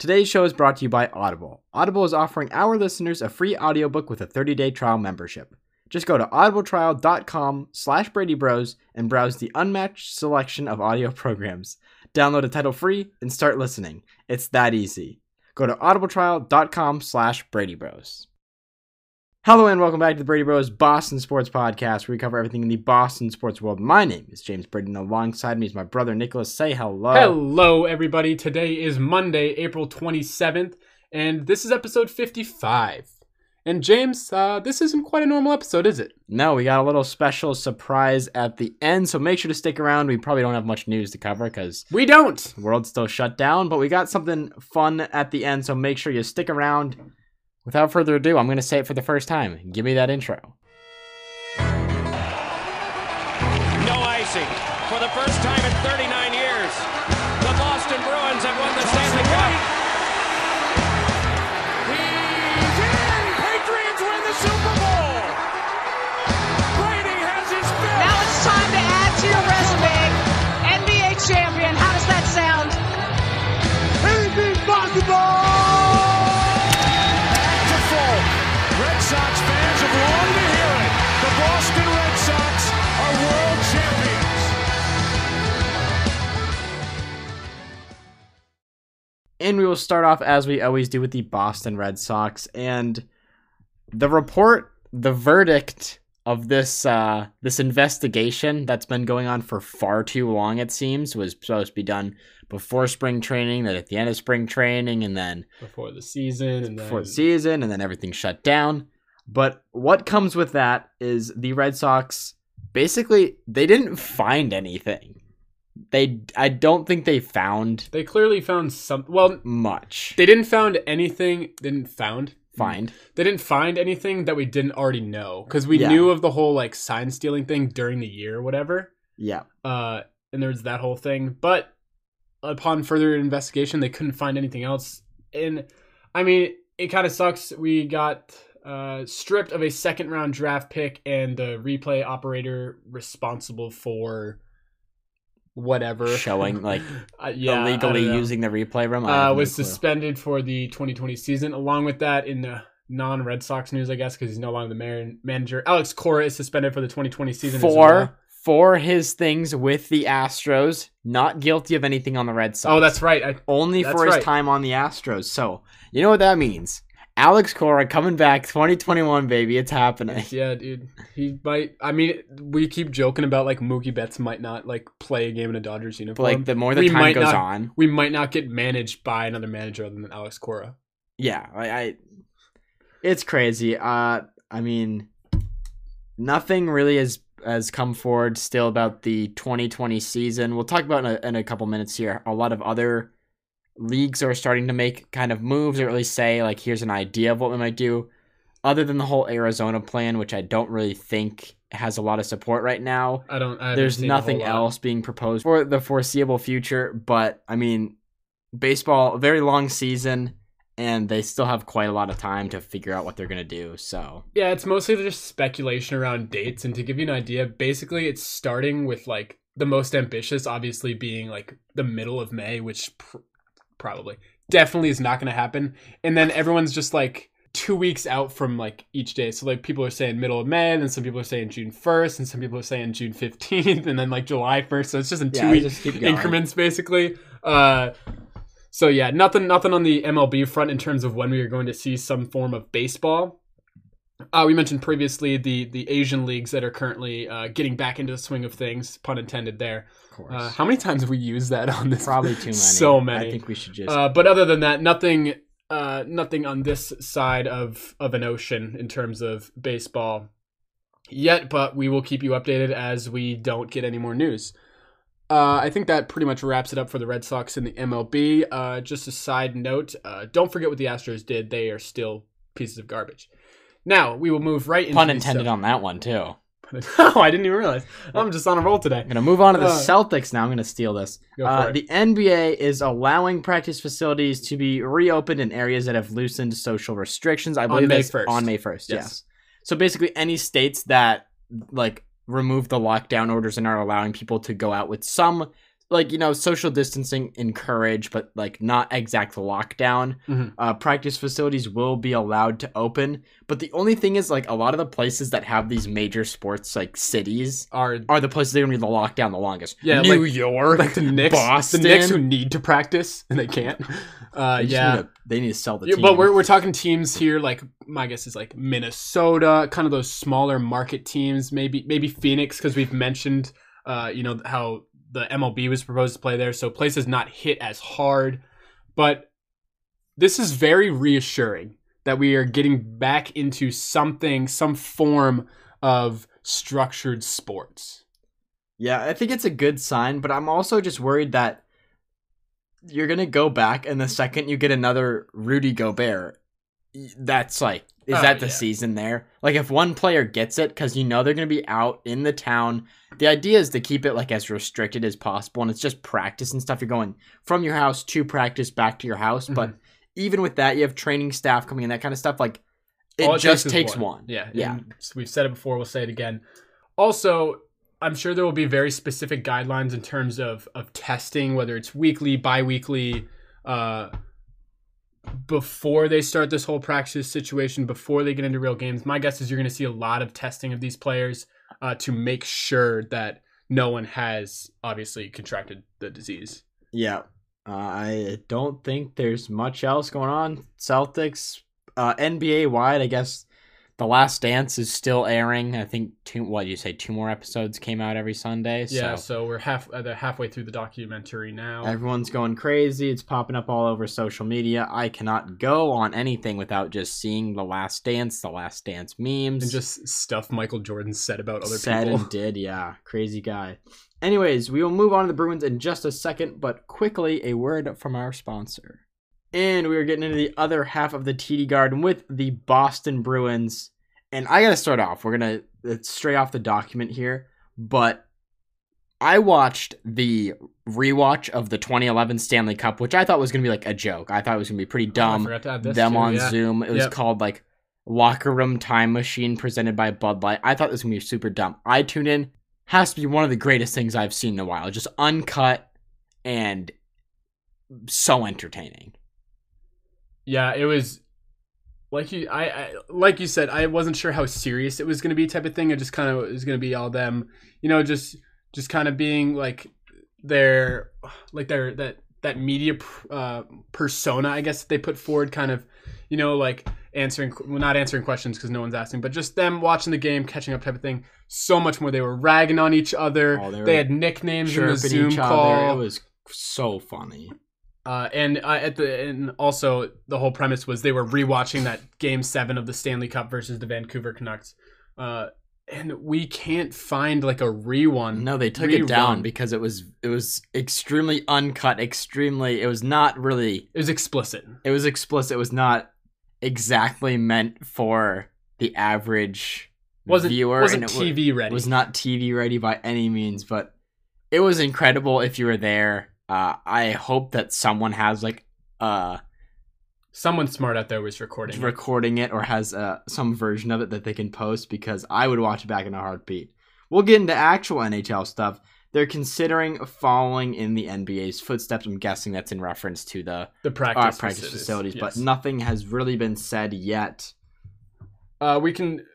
Today's show is brought to you by Audible. Audible is offering our listeners a free audiobook with a 30-day trial membership. Just go to audibletrial.com slash bradybros and browse the unmatched selection of audio programs. Download a title free and start listening. It's that easy. Go to audibletrial.com slash bradybros. Hello and welcome back to the Brady Bros Boston Sports Podcast, where we cover everything in the Boston sports world. My name is James Brady, and alongside me is my brother Nicholas. Say hello. Hello, everybody. Today is Monday, April 27th, and this is episode 55. And James, uh, this isn't quite a normal episode, is it? No, we got a little special surprise at the end, so make sure to stick around. We probably don't have much news to cover because We don't. the world's still shut down, but we got something fun at the end, so make sure you stick around. Without further ado, I'm going to say it for the first time. Give me that intro. We will start off as we always do with the Boston Red Sox and the report, the verdict of this uh this investigation that's been going on for far too long it seems was supposed to be done before spring training, then at the end of spring training and then Before the season, and before then the season and then everything shut down. But what comes with that is the Red Sox basically they didn't find anything. They I don't think they found they clearly found some. Well, much. they didn't found anything. Didn't found. find. They didn't find anything that we didn't already know because we Yeah. knew of the whole like sign stealing thing during the year, or whatever. Yeah. uh, and there was that whole thing. But upon further investigation, they couldn't find anything else. And I mean, it kind of sucks. We got uh, stripped of a second round draft pick and the replay operator responsible for whatever Showing, like, uh, yeah, illegally using the replay room. I uh, have no was suspended for the 2020 season. Along with that, in the non Red Sox news, I guess, because he's no longer the man- manager. Alex Cora is suspended for the 2020 season for well. for his things with the Astros. Not guilty of anything on the Red Sox. Oh, that's right. I, only that's for his time on the Astros. So you know what that means. Alex Cora coming back 2021, baby. It's happening. Yeah, dude. He might. I mean, we keep joking about like Mookie Betts might not like play a game in a Dodgers But uniform. like the more the We time might goes not- on, we might not get managed by another manager other than Alex Cora. yeah, I, I it's crazy. Uh, I mean, nothing really has has come forward still about the 2020 season. We'll talk about in a, in a couple minutes here. A lot of other leagues are starting to make kind of moves or at least say like, here's an idea of what we might do. Other than the whole Arizona plan, which I don't really think has a lot of support right now. I don't. I There's seen a whole nothing else being proposed for the foreseeable future, but I mean, baseball, a very long season, and they still have quite a lot of time to figure out what they're gonna do. So Yeah, it's mostly just speculation around dates. And to give you an idea, basically, it's starting with like the most ambitious, obviously being like the middle of May, which pr- probably definitely is not going to happen. And then everyone's just like two weeks out from like each day. So like people are saying middle of May, and some people are saying June first, and some people are saying June fifteenth, and then like July first. So it's just in two I week just keep going. increments basically. Uh, so yeah, nothing nothing on the MLB front in terms of when we are going to see some form of baseball. Uh, we mentioned previously the the Asian leagues that are currently uh, getting back into the swing of things, pun intended there. of course, Uh, how many times have we used that on this? probably too many. So many. I think we should just Uh, but other than that, nothing, uh, nothing on this side of of an ocean in terms of baseball yet. But we will keep you updated as we don't get any more news. Uh, I think that pretty much wraps it up for the Red Sox and the MLB. Uh, just a side note: uh, don't forget what the Astros did; they are still pieces of garbage. Now we will move right into pun intended on that one too. oh, I didn't even realize. I'm just on a roll today. I'm gonna move on to the Uh, Celtics now. I'm gonna steal this. Go for Uh, it. the NBA is allowing practice facilities to be reopened in areas that have loosened social restrictions. I believe on May 1st. on May 1st. Yes. Yes. So basically, any states that like remove the lockdown orders and are allowing people to go out with some like you know social distancing encouraged, but like not exact lockdown. Mhm. Uh, practice facilities will be allowed to open, but the only thing is like a lot of the places that have these major sports like cities Are are the places they're gonna be the lockdown the longest. Yeah, New like- York, like the Knicks, Boston. the Knicks who need to practice and they can't. Uh, They yeah. need to- they need to sell the Yeah, team. but we're, we're talking teams here like my guess is like Minnesota, kind of those smaller market teams, maybe maybe Phoenix because we've mentioned uh, you know how the MLB was proposed to play there, so places not hit as hard. But this is very reassuring that we are getting back into something, some form of structured sports. Yeah, I think it's a good sign, but I'm also just worried that you're gonna go back and the second you get another Rudy Gobert, that's like, is Oh, that the yeah. season there? Like, if one player gets it, because you know they're gonna be out in the town, the idea is to keep it like as restricted as possible, and it's just practice and stuff. You're going from your house to practice back to your house, but even with that, you have training staff coming in, that kind of stuff. Like, it, All just is takes one. Yeah, yeah. and we've said it before. We'll say it again. Also, I'm sure there will be very specific guidelines in terms of of testing, whether it's weekly, biweekly, uh, before they start this whole practice situation, before they get into real games. My guess is you're going to see a lot of testing of these players uh, to make sure that no one has obviously contracted the disease. Yeah. Uh, I don't think there's much else going on. Celtics, uh, NBA wide, I guess The Last Dance is still airing. I think two. What you say? Two more episodes came out every Sunday. Yeah, So so we're half uh, halfway through the documentary now. everyone's going crazy. It's popping up all over social media. I cannot go on anything without just seeing The Last Dance, The Last Dance memes, and just stuff Michael Jordan said about other said people. and did. Yeah, crazy guy. Anyways, we will move on to the Bruins in just a second, but quickly a word from our sponsor. And we are getting into the other half of the TD Garden with the Boston Bruins. And I got to start off. We're going to stray off the document here, but I watched the rewatch of the 2011 Stanley Cup, which I thought was going to be like a joke. I thought it was going to be pretty Oh, I dumb to add them too, on yeah. Zoom. It was Yep. called like Locker Room Time Machine presented by Bud Light. I thought this was gonna be super dumb. I tuned in. Has to be one of the greatest things I've seen in a while. Just uncut and so entertaining. Yeah, it was like you I, I like you said, I wasn't sure how serious it was going to be type of thing. It just kind of was going to be all them, you know, just just kind of being like their like their that that media uh, persona, I guess they put forward kind of, you know, like answering well, not answering questions because no one's asking, but just them watching the game, catching up type of thing. So much more. They were ragging on each other. Oh, they they, had nicknames in the Zoom each call. other. It was so funny. Uh, and uh, at the and also the whole premise was they were rewatching that Game Seven of the Stanley Cup versus the Vancouver Canucks, uh, and we can't find like a rerun. No, they took it down because it was it was extremely uncut, extremely it was not really it was explicit. it was explicit. It was not exactly meant for the average wasn't viewer wasn't and it TV ready. was not TV ready by any means, but it was incredible if you were there. Uh, I hope that someone has like uh Someone smart out there was recording. it. recording it or has uh, some version of it that they can post because I would watch it back in a heartbeat. We'll get into actual NHL stuff. They're considering following in the NBA's footsteps. I'm guessing that's in reference to the the uh, practice, practice facilities, yes. but nothing has really been said yet. Uh, we can.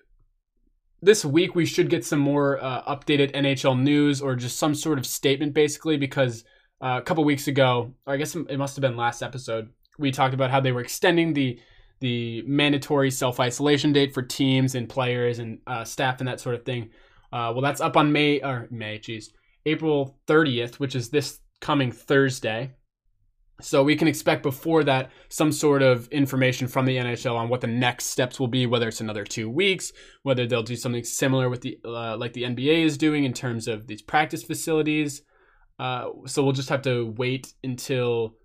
This week we should get some more uh, updated NHL news or just some sort of statement, basically, because uh, a couple weeks ago, or I guess it must have been last episode, we talked about how they were extending the the mandatory self isolation date for teams and players and uh, staff and that sort of thing. Uh, well, that's up on May or May, geez, April 30th, which is this coming Thursday. So we can expect before that some sort of information from the NHL on what the next steps will be, whether it's another two weeks, whether they'll do something similar with the uh, like the NBA is doing in terms of these practice facilities. Uh, so we'll just have to wait until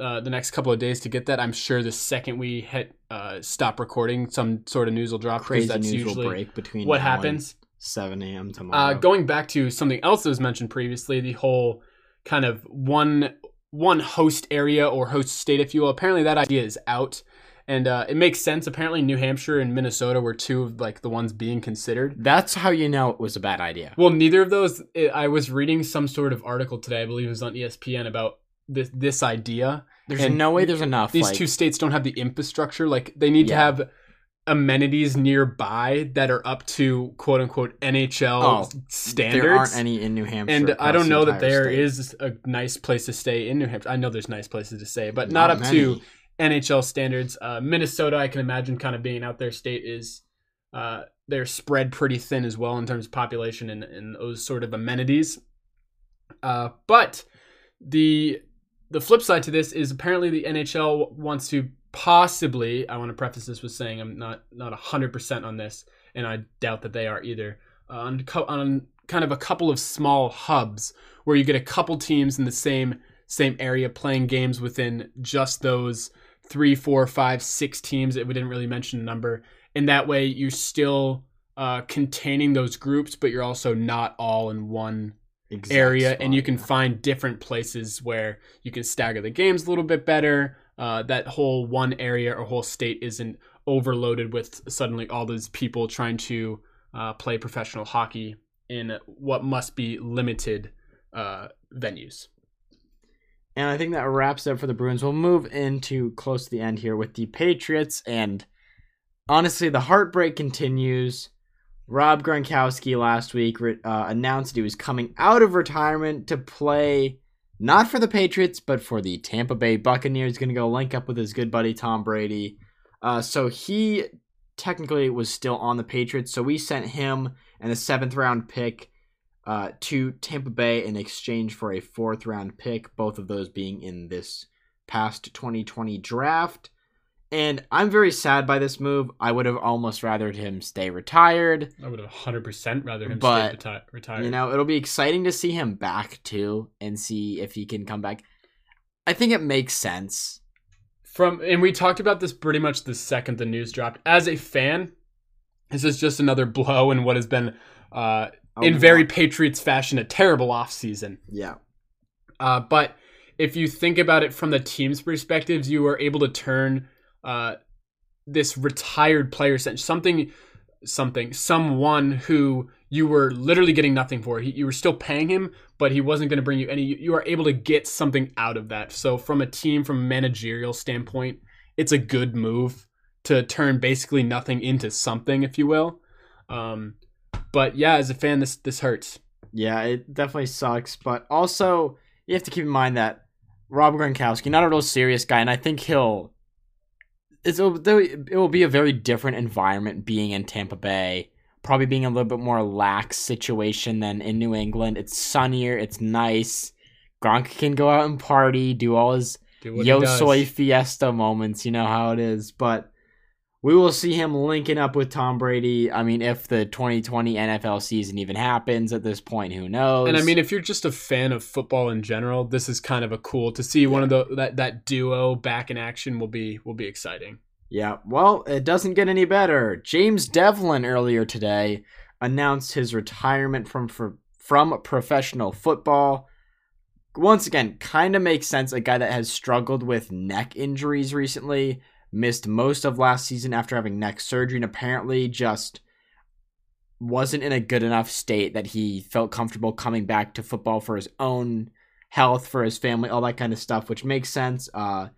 uh, the next couple of days to get that. I'm sure the second we hit uh, stop recording, some sort of news will drop. Crazy that's news will break between what happens. 7 a.m. tomorrow. Uh, going back to something else that was mentioned previously, the whole kind of one one host area or host state, if you will. Apparently, that idea is out, and uh, it makes sense. Apparently, New Hampshire and Minnesota were two of like the ones being considered. That's how you know it was a bad idea. Well, neither of those. i I was reading some sort of article today, I believe it was on ESPN about this this idea. There's And no way there's enough. These like, two states don't have the infrastructure. Like they need to have amenities nearby that are up to quote unquote NHL Oh, standards. There aren't any in New Hampshire. and I don't know that there state. is a nice place to stay in New Hampshire. I know there's nice places to stay, but Not not, up to many. NHL standards. Uh, Minnesota, I can imagine, kind of being out there state is uh, they're spread pretty thin as well in terms of population and, and those sort of amenities. Uh, but the the flip side to this is apparently the NHL wants to possibly. I want to preface this with saying I'm not not hundred percent on this, and I doubt that they are either. Uh, on co- on kind of a couple of small hubs where you get a couple teams in the same same area playing games within just those three, four, five, six teams. It we didn't really mention a number, and that way you're still uh, containing those groups, but you're also not all in one Exact area spot, and you can yeah. find different places where you can stagger the games a little bit better uh, that whole one area or whole state isn't overloaded with suddenly all those people trying to uh, play professional hockey in what must be limited uh, venues And I think that wraps up for the Bruins. We'll move into close to the end here with the Patriots. And honestly, the heartbreak continues. Rob Gronkowski last week uh, announced he was coming out of retirement to play not for the Patriots, but for the Tampa Bay Buccaneers. Going to go link up with his good buddy Tom Brady. Uh, so he technically was still on the Patriots. So we sent him and a seventh round pick uh, to Tampa Bay in exchange for a fourth round pick, both of those being in this past 2020 draft. And I'm very sad by this move. I would have almost rathered him stay retired. i would have 100% rather him But, stay reti- retired You know, it'll be exciting to see him back too and see if he can come back. I think it makes sense. from and we talked about this pretty much the second the news dropped as a fan this is just another blow in what has been uh, in very patriots fashion a terrible offseason. Yeah. uh, but if you think about it from the team's perspectives you are able to turn uh, this retired player something something someone who you were literally getting nothing for. He, you were still paying him but he wasn't going to bring you any you, you are able to get something out of that. So from a team from a managerial standpoint it's a good move to turn basically nothing into something if you will. Um, but yeah as a fan this this hurts Yeah, it definitely sucks. But also, you have to keep in mind that Rob Gronkowski, not a real serious guy, and I think he'll. It's, it will be a very different environment being in Tampa Bay. Probably being a little bit more lax situation than in New England. It's sunnier. It's nice. Gronk can go out and party, do all his yo soy fiesta moments. You know how it is. But we will see him linking up with Tom Brady. I mean, if the 2020 NFL season even happens at this point, who knows? And I mean, if you're just a fan of football in general, this is kind of a cool to see one of the that that duo back in action will be will be exciting. yeah. Well, it doesn't get any better. James Develin earlier today announced his retirement from for, from professional football. Once again, kind of makes sense. A guy that has struggled with neck injuries recently, missed most of last season after having neck surgery, and apparently just wasn't in a good enough state that he felt comfortable coming back to football for his own health, for his family, all that kind of stuff, which makes sense. Uh,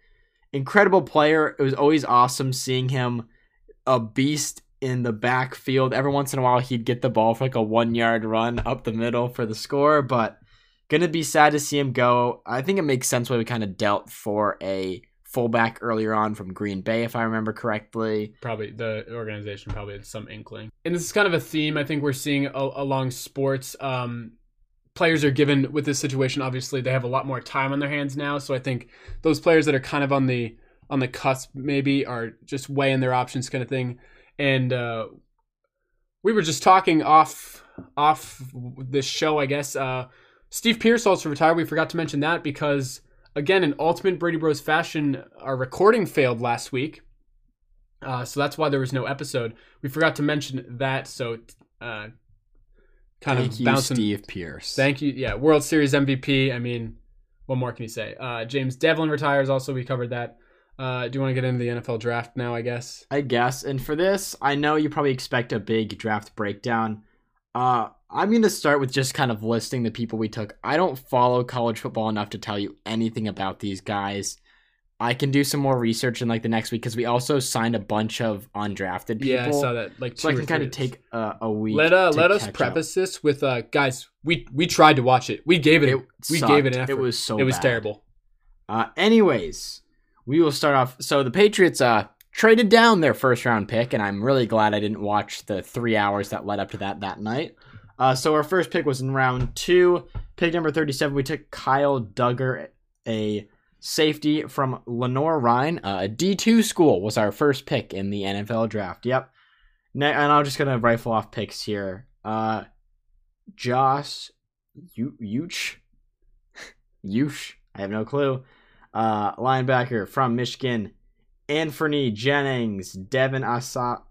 incredible player. It was always awesome seeing him a beast in the backfield. Every once in a while, he'd get the ball for like a one yard run up the middle for the score, but gonna be sad to see him go. I think it makes sense why we kind of dealt for a fullback earlier on from Green Bay, if I remember correctly. Probably the organization probably had some inkling, and this is kind of a theme I think we're seeing a- along sports. Um, players are given with this situation. Obviously, they have a lot more time on their hands now, so I think those players that are kind of on the on the cusp maybe are just weighing their options, kind of thing. And uh, we were just talking off off this show, I guess. Uh, Steve Pearce also retired. We forgot to mention that because again, in ultimate Brady Bros fashion, our recording failed last week. Uh, so that's why there was no episode. We forgot to mention that. So, uh, kind Thank of you, bouncing. Steve Pearce. Thank you. Yeah, World Series MVP. I mean, what more can you say? Uh, James Develin retires. Also, we covered that. Uh, do you want to get into the NFL draft now? I guess. I guess. And for this, I know you probably expect a big draft breakdown. Uh, I'm going to start with just kind of listing the people we took. I don't follow college football enough to tell you anything about these guys. I can do some more research in like the next week because we also signed a bunch of undrafted people. Yeah, I saw that. Like, So I can kind of take uh, a week. Let uh let us catch up. preface this with uh guys. We we tried to watch it. We gave it. It we sucked. gave it an effort. It was so It was bad. terrible. Uh, anyways, we will start off. So the Patriots uh traded down their first round pick, and I'm really glad I didn't watch the three hours that led up to that that night. Uh, so our first pick was in round two. Pick number 37, we took Kyle Dugger, a safety from Lenoir-Rhyne. Uh, a D2 school was our first pick in the NFL draft. Yep. Ne- and I'm just gonna rifle off picks here. Uh, Josh Yuch, Yush. I have no clue. Uh, linebacker from Michigan, Anthony Jennings, Devin Asa.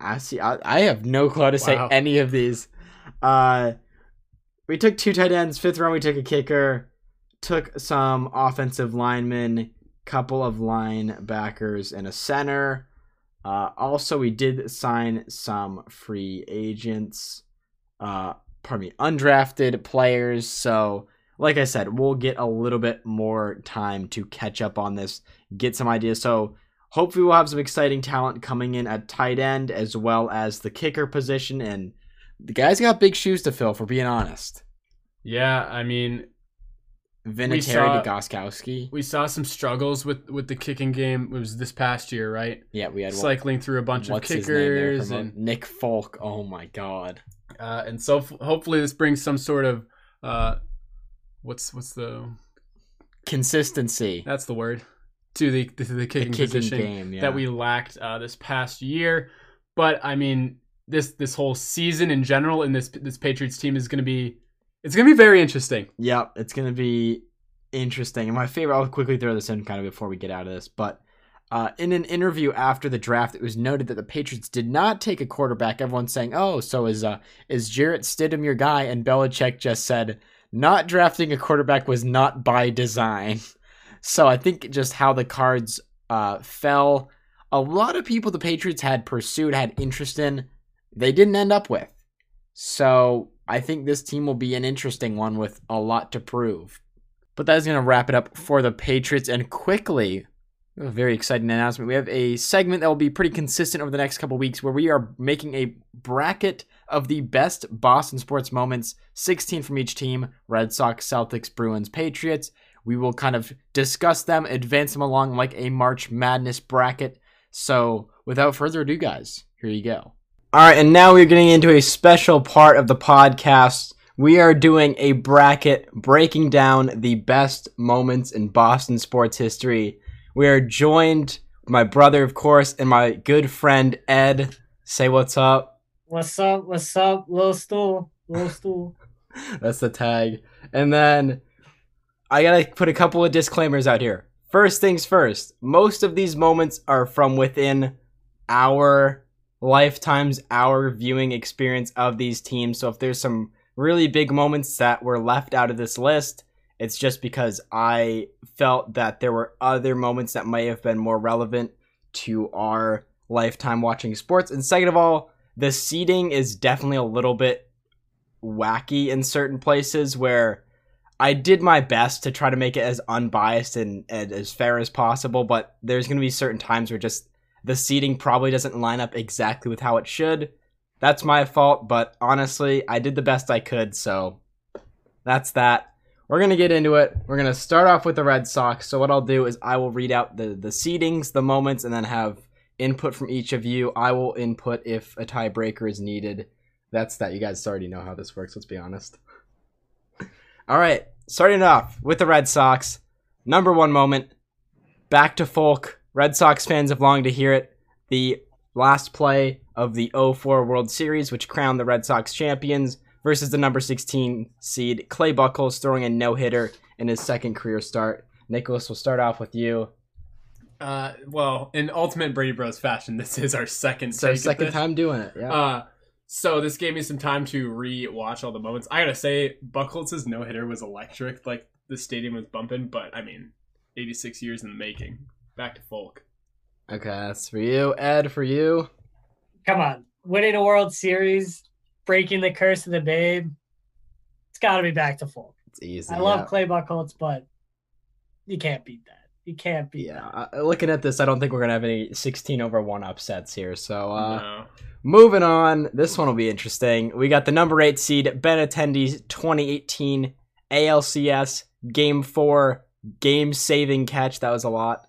Asi, I, I have no clue how to say Wow. any of these. Uh, we took two tight ends. Fifth round, we took a kicker. Took some offensive linemen, couple of linebackers, and a center. Uh, also, we did sign some free agents. Uh, pardon me, undrafted players. So, like I said, we'll get a little bit more time to catch up on this, get some ideas. So, hopefully, we'll have some exciting talent coming in at tight end as well as the kicker position. And the guys got big shoes to fill, for being honest. Yeah, I mean, Vinatieri to Gostkowski. we saw some struggles with with the kicking game. It was this past year, right? Yeah, we had one- Cycling through a bunch of what's his name there kickers uh, and Nick Folk. Oh my god. uh, and so f- hopefully this brings some sort of uh, what's what's the Consistency. that's the word to the to the The kicking, kicking position game, yeah. that we lacked uh, this past year. But I mean, this this whole season in general in this this Patriots team is going to be it's going to be very interesting. Yep, it's gonna be interesting. And my favorite, I'll quickly throw this in kind of before we get out of this, but uh, in an interview after the draft, it was noted that the Patriots did not take a quarterback. Everyone's saying, "Oh, so is uh, is Jarrett Stidham your guy?" And Belichick just said, "Not drafting a quarterback was not by design." So I think just how the cards uh, fell, a lot of people the Patriots had pursued, had interest in, they didn't end up with. So I think this team will be an interesting one with a lot to prove. But that is going to wrap it up for the Patriots. And quickly, a very exciting announcement. We have a segment that will be pretty consistent over the next couple weeks where we are making a bracket of the best Boston sports moments 16 from each team Red Sox, Celtics, Bruins, Patriots. We will kind of discuss them, advance them along like a March Madness bracket. So, without further ado, guys, here you go. All right, and now we're getting into a special part of the podcast. We are doing a bracket breaking down the best moments in Boston sports history. We are joined my brother, of course, and my good friend Ed. Say what's up. What's up? What's up? Little stool. Little stool. That's the tag. And then I gotta put a couple of disclaimers out here. First things first, most of these moments are from within our lifetimes, our viewing experience of these teams. So if there's some really big moments that were left out of this list, it's just because I felt that there were other moments that may have been more relevant to our lifetime watching sports. And second of all, the seating is definitely a little bit wacky in certain places where I did my best to try to make it as unbiased and, and as fair as possible, but there's going to be certain times where just the seating probably doesn't line up exactly with how it should. That's my fault, but honestly, I did the best I could, so that's that. We're going to get into it. We're going to start off with the Red Sox. So what I'll do is I will read out the the seedings, the moments and then have input from each of you. I will input if a tiebreaker is needed. That's that. You guys already know how this works, let's be honest. All right, starting off with the Red Sox. Number one moment, back to Foulke. Red Sox fans have longed to hear it. The last play of the 04 World Series, which crowned the Red Sox champions, versus the number 16 seed Clay Buchholz throwing a no hitter in his second career start. Nicholas, we'll start off with you. Uh, well, in ultimate Brady Bros fashion, this is our second. It's our take at second this. time doing it. Yeah. Uh, so this gave me some time to re-watch all the moments. I gotta say, Buchholz' no hitter was electric. Like the stadium was bumping, but I mean, 86 years in the making. Back to Foulke. Okay, that's for you. Ed, for you. Come on, winning a World Series, breaking the curse of the Babe. It's got to be back to full. It's easy. I love yeah. Clay Buchholz, but you can't beat that. You can't beat Yeah, uh, looking at this, I don't think we're gonna have any 16 over one upsets here. So, uh, no. moving on. This one will be interesting. We got the number eight seed Benintendi's 2018 ALCS Game Four game saving catch. That was a lot.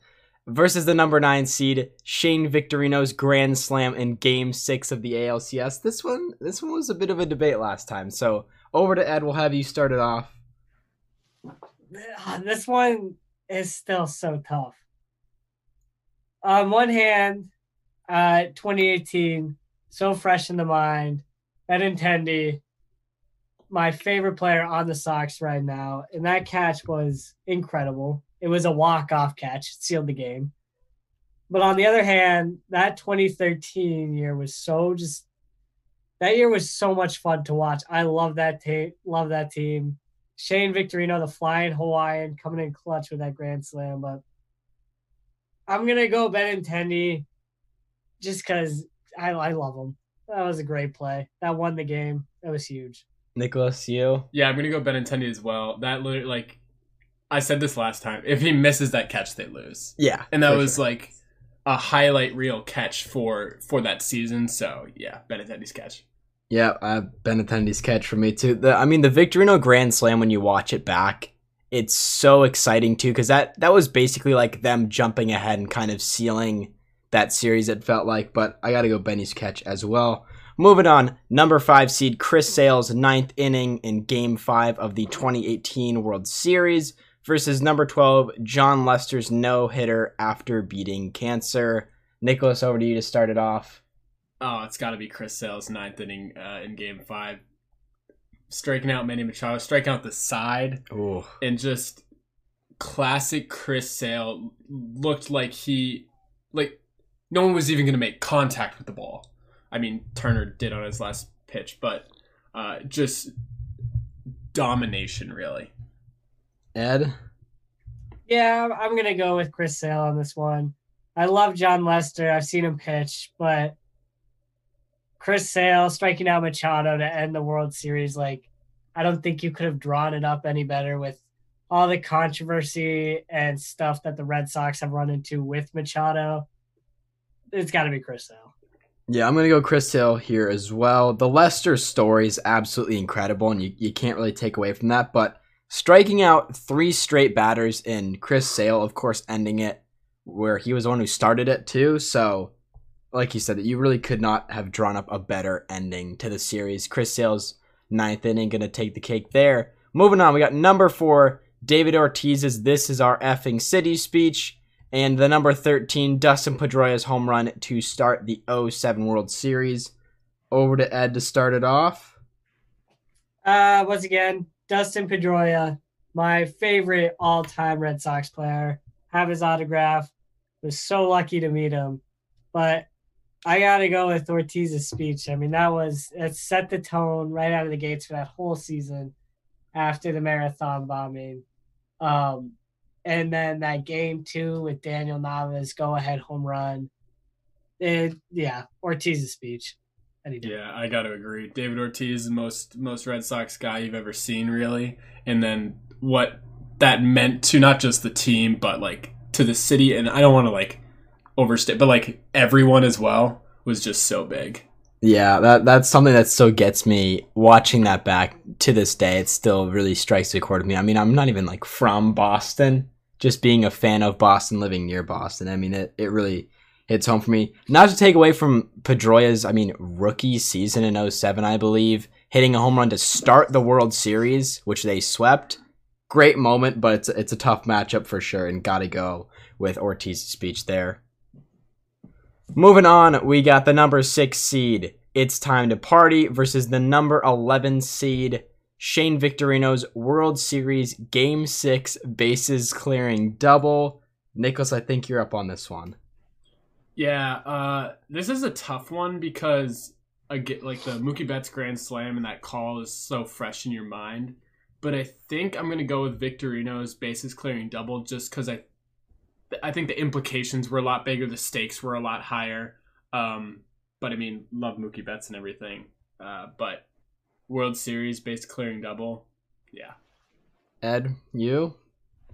Versus the number nine seed Shane Victorino's Grand Slam in Game Six of the ALCS. This one, this one was a bit of a debate last time. So over to Ed. We'll have you start it off. Ah, This one is still so tough. On one hand, uh, 2018, so fresh in the mind. Benintendi, my favorite player on the Sox right now, and that catch was incredible. It was a walk-off catch, it sealed the game. But on the other hand, that 2013 year was so just that year was so much fun to watch. I love that team. Love that team. Shane Victorino, the flying Hawaiian, coming in clutch with that grand slam. But I'm gonna go Benintendi just because I, I love him. That was a great play. That won the game. That was huge. Nicholas, you. Yeah, I'm gonna go Benintendi as well. That literally, like, I said this last time. If he misses that catch, they lose, Yeah, and that was sure. like a highlight reel catch for for that season. So yeah, Benintendi's catch. Yeah, uh, Benintendi's catch for me too. The, I mean, the Victorino Grand Slam when you watch it back, it's so exciting too because that that was basically like them jumping ahead and kind of sealing that series. It felt like, but I got to go Benny's catch as well. Moving on, number five seed Chris Sale's ninth inning in Game Five of the 2018 World Series versus number 12 Jon Lester's no hitter after beating cancer. Nicholas, over to you to start it off. Oh, it's got to be Chris Sale's ninth inning uh, in Game Five, striking out Manny Machado, striking out the side, Ooh. and just classic Chris Sale looked like he like no one was even going to make contact with the ball. I mean, Turner did on his last pitch, but uh, just domination, really. Ed. Yeah, I'm- gonna go with Chris Sale on this one. I love Jon Lester. I've seen him pitch, but Chris Sale striking out Machado to end the World Series, like I don't think you could have drawn it up any better with all the controversy and stuff that the Red Sox have run into with Machado. It's got to be Chris Sale. Yeah, I'm going to go Chris Hill here as well. The Lester story is absolutely incredible, and you, you can't really take away from that. But striking out three straight batters in Chris Sale, of course, ending it where he was the one who started it too. So, like you said, that you really could not have drawn up a better ending to the series. Chris Sale's ninth inning going to take the cake there. Moving on, we got number four, David Ortiz's This Is Our Effing City speech and the number 13 Dustin Pedroia's home run to start the 07 World Series. Over to Ed to start it off. Uh, once again, Dustin Pedroia, my favorite all-time Red Sox player. Have his autograph. Was so lucky to meet him, but I gotta go with Ortiz's speech. I mean, that was it set the tone right out of the gates for that whole season after the marathon bombing. Um, and then that game two with Daniel Nava's go ahead home run. It, yeah, Ortiz's speech. Any day. Yeah, I got to agree. David Ortiz, the most most Red Sox guy you've ever seen, really. And then what that meant to not just the team, but like to the city. And I don't want to like overstate, but like everyone as well was just so big. Yeah, that that's something that still gets me watching that back to this day. It still really strikes a chord with me. I mean, I'm not even like from Boston, just being a fan of Boston, living near Boston. I mean, it, it really hits home for me. Not to take away from Pedroia's, I mean, rookie season in 07, I believe, hitting a home run to start the World Series, which they swept. Great moment, but it's it's a tough matchup for sure, and gotta go with Ortiz's speech there. Moving on, we got the number six seed. It's time to party versus the number 11 seed. Shane Victorino's World Series Game 6 bases clearing double. Nicholas, I think you're up on this one. Yeah, uh, this is a tough one because I get like the Mookie Betts Grand Slam and that call is so fresh in your mind. But I think I'm gonna go with Victorino's bases clearing double just because I I think the implications were a lot bigger. The stakes were a lot higher. Um, but I mean, love Mookie Betts and everything. Uh, but World Series base clearing double, yeah. Ed, you?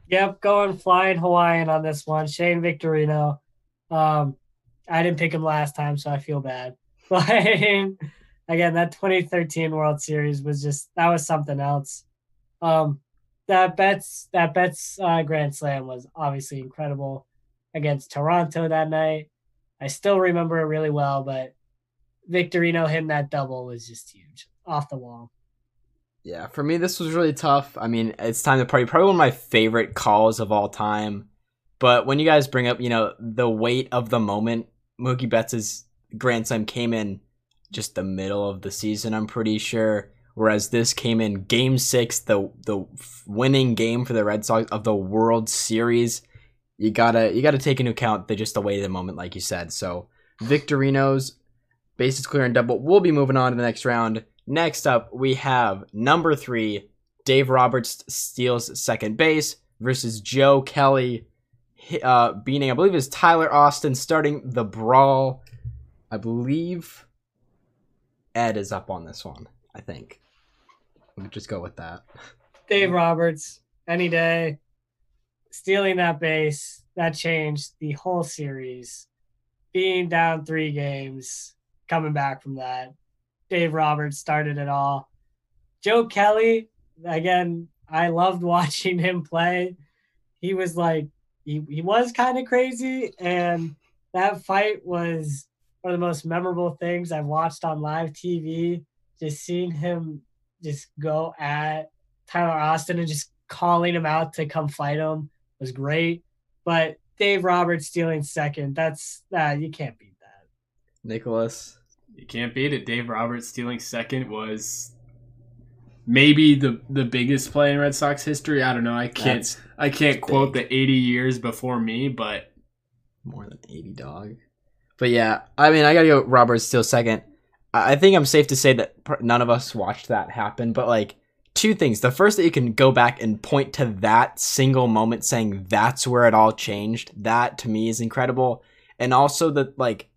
Yep, going flying Hawaiian on this one. Shane Victorino. Um, I didn't pick him last time, so I feel bad. But again, that 2013 World Series was just that was something else. Um, that Betts that Betts uh, Grand Slam was obviously incredible against Toronto that night. I still remember it really well, but Victorino hitting that double was just huge, off the wall. Yeah, for me this was really tough. I mean, it's time to party. Probably one of my favorite calls of all time. But when you guys bring up, you know, the weight of the moment, Mookie Betts' Grand Slam came in just the middle of the season, I'm pretty sure. Whereas this came in Game Six, the the winning game for the Red Sox of the World Series. You gotta you gotta take into account the just the weight of the moment, like you said. So Victorino's bases clear and double. We'll be moving on to the next round. Next up, we have number three, Dave Roberts steals second base versus Joe Kelly, uh, beating I believe is Tyler Austin starting the brawl. I believe Ed is up on this one. I think. Me just go with that. Dave Roberts, any day, stealing that base, that changed the whole series. Being down three games, coming back from that. Dave Roberts started it all. Joe Kelly, again, I loved watching him play. He was like, he, he was kind of crazy. And that fight was one of the most memorable things I've watched on live TV. Just seeing him just go at Tyler Austin and just calling him out to come fight him was great. But Dave Roberts stealing second, that's uh, you can't beat that. Nicholas. You can't beat it. Dave Roberts stealing second was maybe the the biggest play in Red Sox history. I don't know. I can't That's I can't quote big. the 80 years before me, but more than 80 dog. But yeah, I mean, I gotta go Roberts still second. I I think I'm safe to say that none of us watched that happen, but like two things. The first that you can go back and point to that single moment saying that's where it all changed. That to me is incredible. And also that like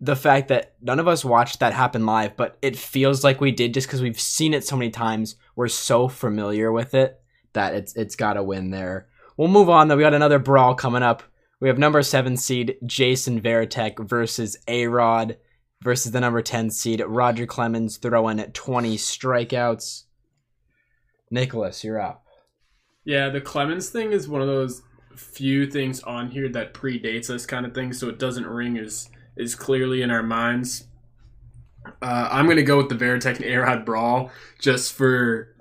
the fact that none of us watched that happen live, but it feels like we did just because we've seen it so many times. We're so familiar with it that it's it's got to win there. We'll move on though. We got another brawl coming up. We have number seven seed Jason Varitek versus A Rod versus the number ten seed Roger Clemens throwing twenty strikeouts. Nicholas, you're up. yeah, the Clemens thing is one of those few things on here that predates us kind of thing, so it doesn't ring as is clearly in our minds. Uh, I'm gonna go with the Varitek and Arod brawl just for,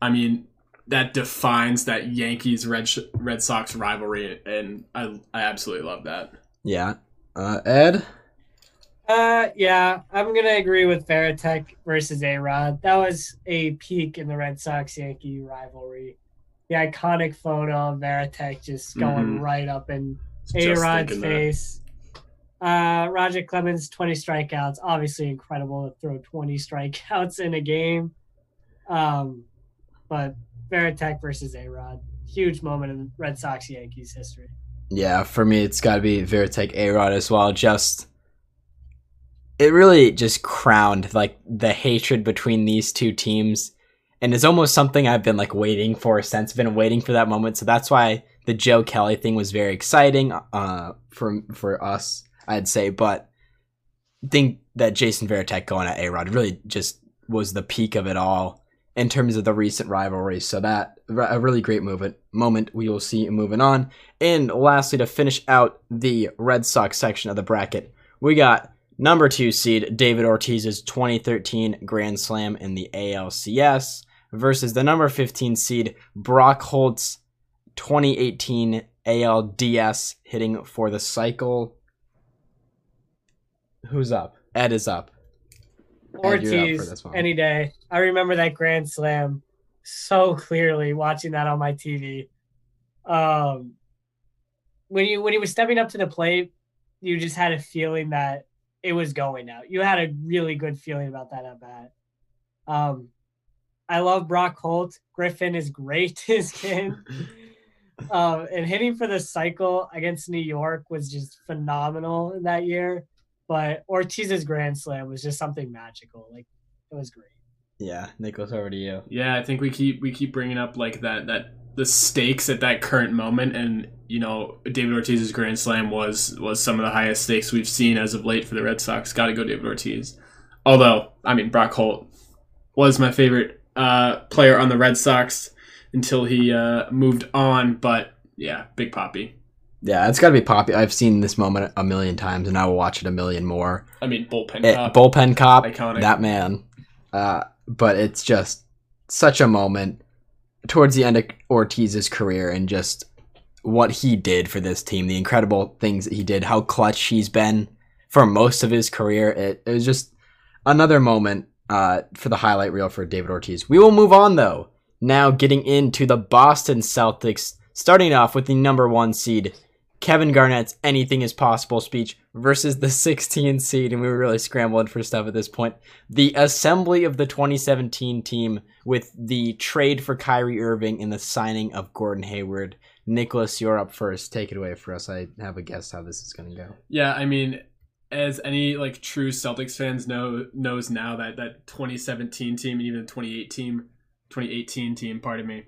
I mean, that defines that Yankees Red Sh- Red Sox rivalry, and I I absolutely love that. Yeah. Uh, Ed. Uh, yeah, I'm gonna agree with Varitek versus A Rod. That was a peak in the Red Sox Yankee rivalry. The iconic photo of Varitek just going Mhm. right up in Just A Rod's thinking that. face. Uh, Roger Clemens, 20 strikeouts. Obviously incredible to throw 20 strikeouts in a game. Um, but Varitek versus A Rod, huge moment in Red Sox Yankees history. Yeah, for me, it's got to be Varitek A Rod as well. Just it really just crowned like the hatred between these two teams, and it's almost something I've been like waiting for since. Been waiting for that moment, so that's why the Joe Kelly thing was very exciting uh, for for us, I'd say. But think that Jason Varitek going at A Rod really just was the peak of it all in terms of the recent rivalry. So that a really great movement moment we will see moving on. And lastly, to finish out the Red Sox section of the bracket, we got number two seed David Ortiz's 2013 Grand Slam in the ALCS versus the number 15 seed Brock Holt's 2018 ALDS hitting for the cycle. Who's up? Ed is up. Ed, you're up Ortiz any day. I remember that grand slam so clearly watching that on my TV. Um when you when he was stepping up to the plate, you just had a feeling that it was going out. You had a really good feeling about that at bat. Um I love Brock Holt. Griffin is great this game. um, and hitting for the cycle against New York was just phenomenal in that year. But Ortiz's grand slam was just something magical. Like it was great. Yeah, Nicholas, over to you. Yeah, I think we keep we keep bringing up like that that the stakes at that current moment, and you know David Ortiz's grand slam was was some of the highest stakes we've seen as of late for the Red Sox. Got to go David Ortiz. Although I mean Brock Holt was my favorite uh, player on the Red Sox until he uh, moved on, but yeah, Big Poppy. Yeah, it's got to be popular. I've seen this moment a million times, and I will watch it a million more. I mean bullpen It, cop. bullpen cop, Iconic. that man. Uh, but it's just such a moment towards the end of Ortiz's career, and just what he did for this team, the incredible things that he did, how clutch he's been for most of his career. It, it was just another moment uh, for the highlight reel for David Ortiz. We will move on though. Now getting into the Boston Celtics, starting off with the number one seed, Kevin Garnett's "Anything Is Possible" speech versus the 16 seed, and we were really scrambling for stuff at this point. The assembly of the 2017 team with the trade for Kyrie Irving and the signing of Gordon Hayward. Nicholas, you're up first. Take it away for us. I have a guess how this is going to go. Yeah, I mean, as any like true Celtics fans know knows now that that 2017 team and even the 2018 2018 team, pardon me,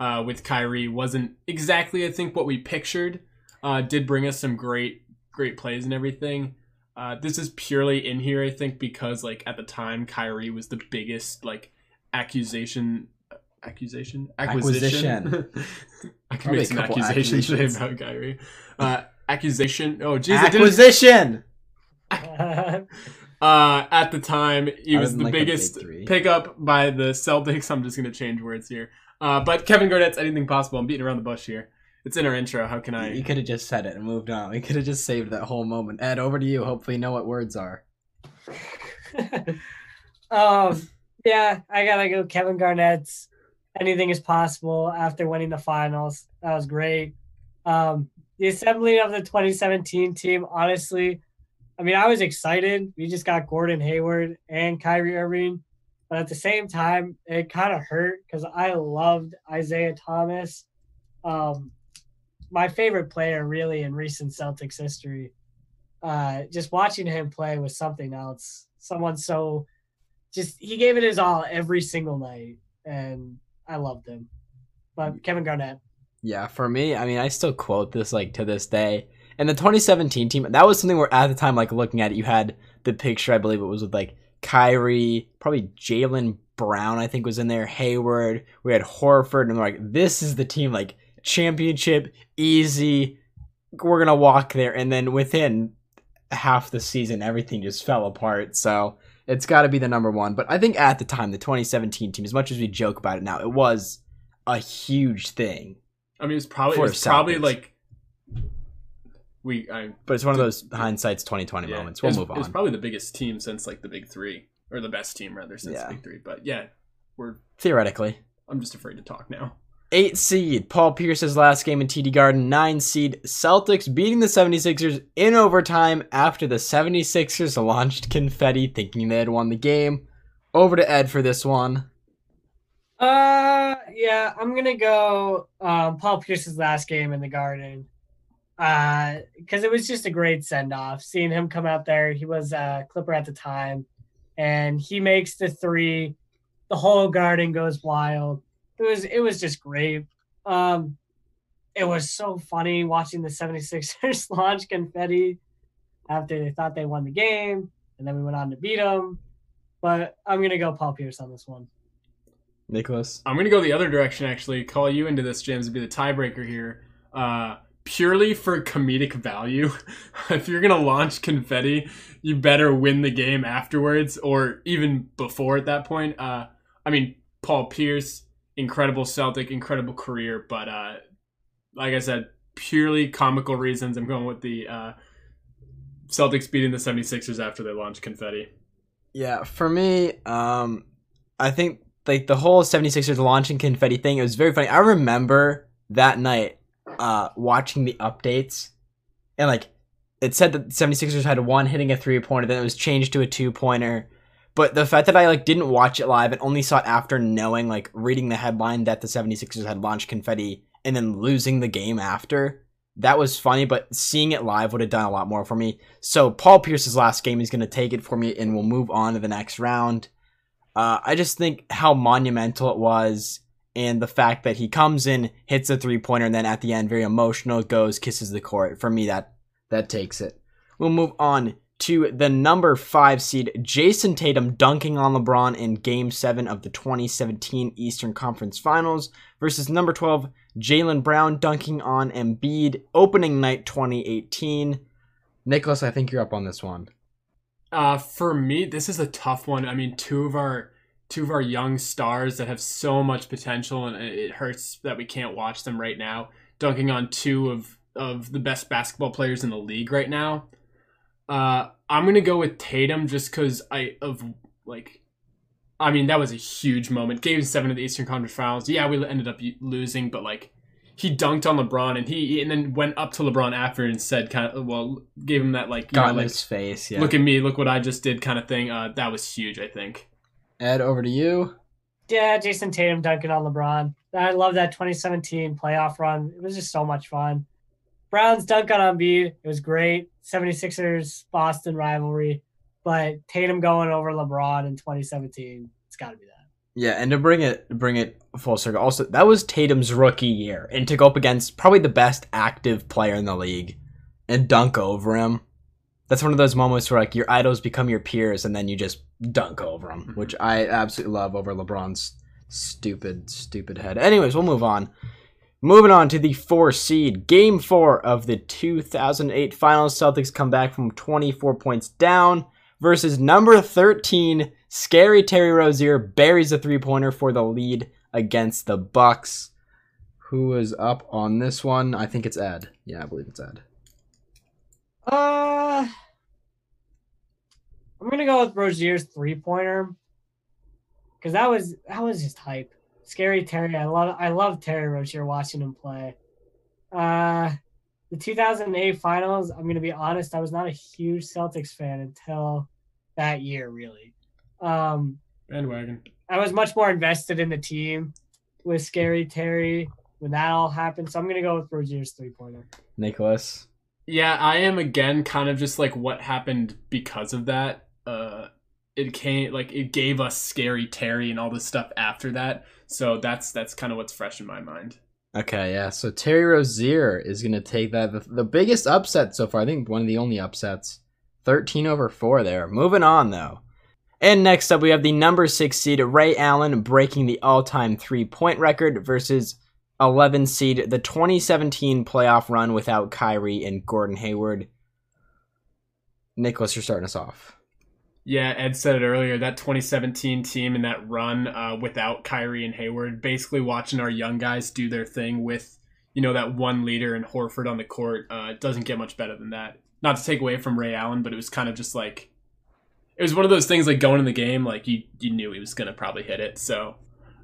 uh, with Kyrie wasn't exactly I think what we pictured. Uh, did bring us some great great plays and everything. Uh, this is purely in here I think because like at the time Kyrie was the biggest like accusation accusation acquisition. I can make some accusations today about Kyrie. Uh, accusation. Oh, geez, I Acquisition. uh, at the time, he was the like the big biggest pickup by the Celtics. I'm just going to change words here. Uh, but Kevin Garnett's anything possible. I'm beating around the bush here. It's in our intro. How can I? You could have just said it and moved on. We could have just saved that whole moment. Ed, over to you. Hopefully, you know what words are. um, yeah, I gotta go. Kevin Garnett's anything is possible after winning the finals. That was great. Um, the assembly of the 2017 team, honestly, I mean, I was excited. We just got Gordon Hayward and Kyrie Irving, but at the same time, it kind of hurt because I loved Isaiah Thomas. Um, my favorite player, really, in recent Celtics history. Uh, just watching him play was something else. Someone so just he gave it his all every single night, and I loved him. But Kevin Garnett, Yeah, for me, I mean, I still quote this like to this day. And the 2017 team, that was something where at the time, like looking at it, you had the picture. I believe it was with like Kyrie, probably Jaylen Brown. I think was in there. Hayward. We had Horford, and we're like, this is the team. Like championship, easy. We're gonna walk there, and then within half the season, everything just fell apart. So it's got to be the number one. But I think at the time, the 2017 team, as much as we joke about it now, it was a huge thing. I mean, it's probably it's probably like we. I But it's one of those hindsight's 2020 yeah, moments. We'll move on. It's probably the biggest team since like the big three, or the best team rather since Yeah. the big three. But yeah, we're. Theoretically. I'm just afraid to talk now. Eight seed, Paul Pierce's last game in TD Garden. Nine seed, Celtics beating the 76ers in overtime after the 76ers launched confetti thinking they had won the game. Over to Ed for this one. uh, yeah, I'm gonna go. Um, Paul Pierce's last game in the Garden, uh, because it was just a great send off. Seeing him come out there, he was a Clipper at the time, and he makes the three. The whole Garden goes wild. It was it was just great. Um, it was so funny watching the 76ers launch confetti after they thought they won the game, and then we went on to beat them. But I'm gonna go Paul Pierce on this one. Nicholas. I'm gonna go the other direction. Actually, call you into this, James, to be the tiebreaker here. Uh, purely for comedic value. if you're gonna launch confetti, you better win the game afterwards, or even before at that point. Uh, I mean, Paul Pierce, incredible Celtic, incredible career, but uh, like I said, purely comical reasons. I'm going with the uh, Celtics beating the 76ers after they launched confetti. Yeah, for me, um, I think like the whole 76ers launching confetti thing, it was very funny. I remember that night uh, watching the updates and like it said that the 76ers had one hitting a three pointer, then it was changed to a two pointer. But the fact that I like didn't watch it live and only saw it after knowing, like reading the headline that the 76ers had launched confetti and then losing the game after. That was funny, but seeing it live would have done a lot more for me. So Paul Pierce's last game is going to take it for me, and we'll move on to the next round. Uh, I just think how monumental it was, and the fact that he comes in, hits a three pointer, and then at the end, very emotional, goes kisses the court. For me, that that takes it. We'll move on to the number five seed, Jayson Tatum dunking on LeBron in game seven of the 2017 Eastern Conference Finals versus number 12, Jaylen Brown dunking on Embiid opening night 2018. Nicholas, I think you're up on this one. Uh, for me, this is a tough one. I mean, two of our two of our young stars that have so much potential, and it hurts that we can't watch them right now. Dunking on two of of the best basketball players in the league right now. Uh, I'm gonna go with Tatum just because I of like, I mean that was a huge moment. Game seven of the Eastern Conference Finals. Yeah, we ended up losing, but like he dunked on LeBron and he and then went up to LeBron after and said kind of well gave him that like you Got know, in like, his face. Yeah. look at me, look what I just did kind of thing. Uh, that was huge. I think. Ed, over to you. Yeah, Jayson Tatum dunking on LeBron. I love that 2017 playoff run. It was just so much fun. Browns dunk on Embiid. It was great. 76ers Boston rivalry. But Tatum going over LeBron in 2017, it's got to be that. Yeah, and to bring it bring it full circle, also that was Tatum's rookie year, and to go up against probably the best active player in the league and dunk over him. That's one of those moments where like your idols become your peers, and then you just dunk over them, mm-hmm. which I absolutely love over LeBron's stupid, stupid head. Anyways, we'll move on. Moving on to the four seed, game four of the 2008 finals. Celtics come back from 24 points down versus number 13, scary Terry Rozier buries a three pointer for the lead against the Bucks. Who is up on this one? I think it's Ed. Yeah, I believe it's Ed. Uh, I'm gonna go with Rozier's three pointer because that was that was just hype. Scary Terry, I love I love Terry Rozier watching him play. Uh, the 2008 finals. I'm gonna be honest, I was not a huge Celtics fan until that year, really. Um, Bandwagon. I was much more invested in the team with Scary Terry when that all happened. So I'm gonna go with Rozier's three pointer. Nicholas. Yeah, I am again kind of just like what happened because of that. Uh it came like it gave us scary Terry and all this stuff after that. So that's that's kind of what's fresh in my mind. Okay, yeah. So Terry Rozier is going to take that. The, the biggest upset so far. I think one of the only upsets. 13 over 4 there. Moving on, though. And next up, we have the number 6 seed Ray Allen breaking the all time three point record versus 11 seed the 2017 playoff run without Kyrie and Gordon Hayward. Nicholas, you're starting us off. Yeah, Ed said it earlier. That 2017 team and that run uh, without Kyrie and Hayward, basically watching our young guys do their thing with, you know, that one leader and Horford on the court. Uh, doesn't get much better than that. Not to take away from Ray Allen, but it was kind of just like, it was one of those things like going in the game, like you you knew he was gonna probably hit it. So,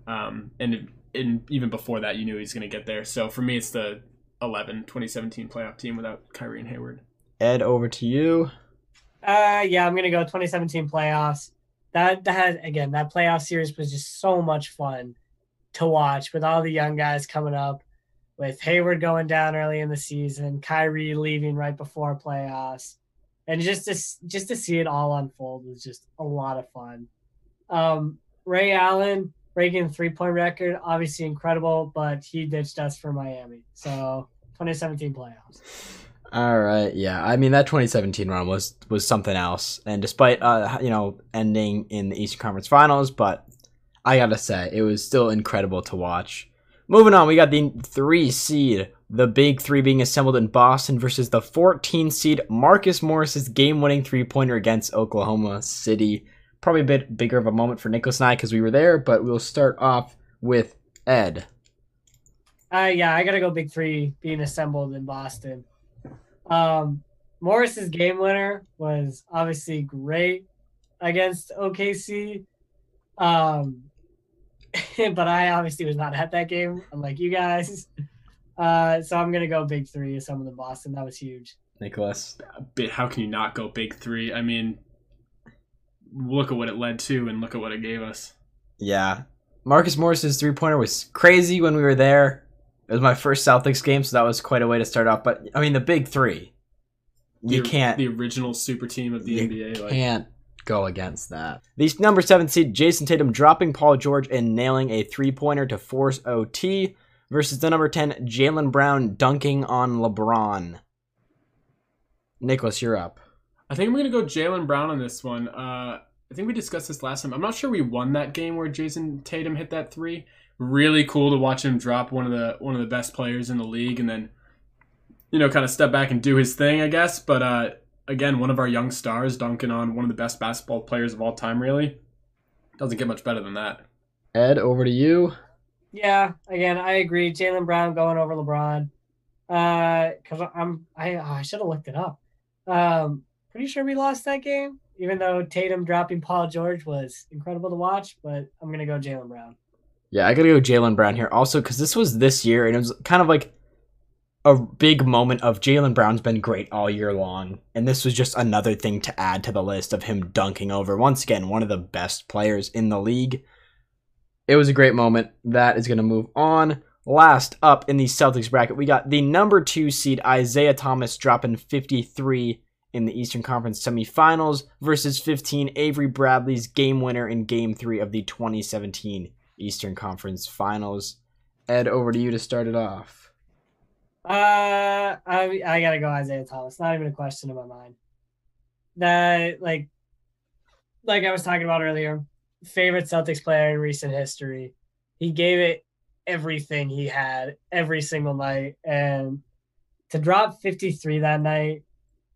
um, and and even before that, you knew he was gonna get there. So for me, it's the 11 2017 playoff team without Kyrie and Hayward. Ed, over to you. Uh, yeah, I'm gonna go 2017 playoffs. That that again, that playoff series was just so much fun to watch with all the young guys coming up, with Hayward going down early in the season, Kyrie leaving right before playoffs, and just to just to see it all unfold was just a lot of fun. Um, Ray Allen breaking the three point record, obviously incredible, but he ditched us for Miami. So 2017 playoffs. All right, yeah. I mean that 2017 run was was something else, and despite uh you know ending in the Eastern Conference Finals, but I gotta say it was still incredible to watch. Moving on, we got the three seed, the big three being assembled in Boston versus the 14 seed Marcus Morris's game-winning three-pointer against Oklahoma City. Probably a bit bigger of a moment for Nicholas and I because we were there, but we'll start off with Ed. Uh, yeah, I gotta go big three being assembled in Boston. Um, Morris's game winner was obviously great against OKC. Um, but I obviously was not at that game, unlike you guys. Uh, so I'm gonna go big three assembled in Boston. That was huge. Nicholas. A bit. How can you not go big three? I mean, look at what it led to, and look at what it gave us. Yeah. Marcus Morris's three pointer was crazy when we were there. It was my first Celtics game, so that was quite a way to start off. But I mean, the big three, you can't The original super team of the NBA. Like, can't go against that. The number seven seed Jayson Tatum dropping Paul George and nailing a three pointer to force OT versus the number ten Jaylen Brown dunking on LeBron. Nicholas, you're up. I think I'm gonna go Jaylen Brown on this one. Uh, I think we discussed this last time. I'm not sure we won that game where Jayson Tatum hit that three. Really cool to watch him drop one of the one of the best players in the league, and then you know kind of step back and do his thing, I guess. But uh, again, one of our young stars dunking on one of the best basketball players of all time. Really doesn't get much better than that. Ed, over to you. Yeah, again, I agree. Jaylen Brown going over LeBron. Uh, cause I'm I oh, I should have looked it up. Um, pretty sure we lost that game, even though Tatum dropping Paul George was incredible to watch. But I'm gonna go Jaylen Brown. Yeah, I gotta go Jaylen Brown here also because this was this year and it was kind of like a big moment of Jaylen Brown's been great all year long, and this was just another thing to add to the list of him dunking over once again one of the best players in the league. It was a great moment. That is gonna move on. Last up in the Celtics bracket, we got the number two seed Isaiah Thomas dropping 53 in the Eastern Conference semifinals versus 15 Avery Bradley's game winner in game three of the 2017 Eastern Conference Finals. Ed, over to you to start it off. Uh, I I gotta go Isaiah Thomas. Not even a question in my mind. That like, like I was talking about earlier, favorite Celtics player in recent history. He gave it everything he had every single night, and to drop fifty three that night,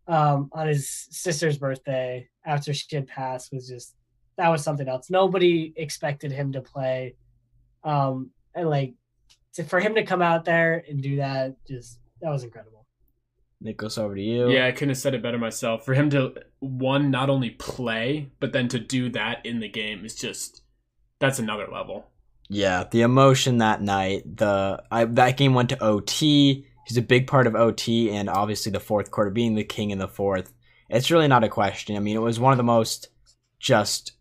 um, on his sister's birthday after she had passed was just that was something else. Nobody expected him to play, um, and like to, for him to come out there and do that, just that was incredible. Nicholas, over to you. Yeah, I couldn't have said it better myself. For him to one not only play, but then to do that in the game is just that's another level. Yeah, the emotion that night, the I, that game went to OT. He's a big part of OT, and obviously the fourth quarter being the king in the fourth. It's really not a question. I mean, it was one of the most just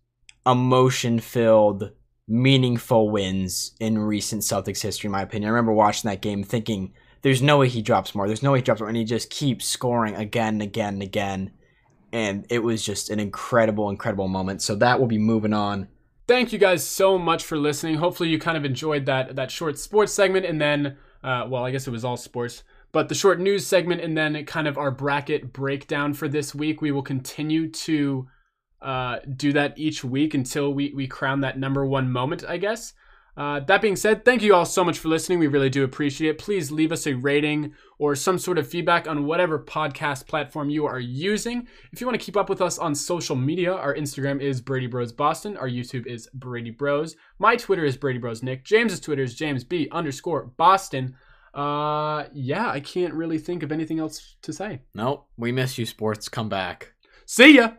emotion filled, meaningful wins in recent Celtics history, in my opinion. I remember watching that game thinking, there's no way he drops more. There's no way he drops more. And he just keeps scoring again and again and again. And it was just an incredible, incredible moment. So that will be moving on. Thank you guys so much for listening. Hopefully you kind of enjoyed that that short sports segment and then uh, well, I guess it was all sports, but the short news segment and then kind of our bracket breakdown for this week. We will continue to uh, do that each week until we, we crown that number one moment, I guess. Uh, that being said, thank you all so much for listening. We really do appreciate it. Please leave us a rating or some sort of feedback on whatever podcast platform you are using. If you want to keep up with us on social media, our Instagram is Brady Bros Boston. Our YouTube is Brady Bros. My Twitter is Brady Bros Nick. James's Twitter is James B underscore Boston. Uh, yeah, I can't really think of anything else to say. Nope. We miss you, sports. Come back. See ya.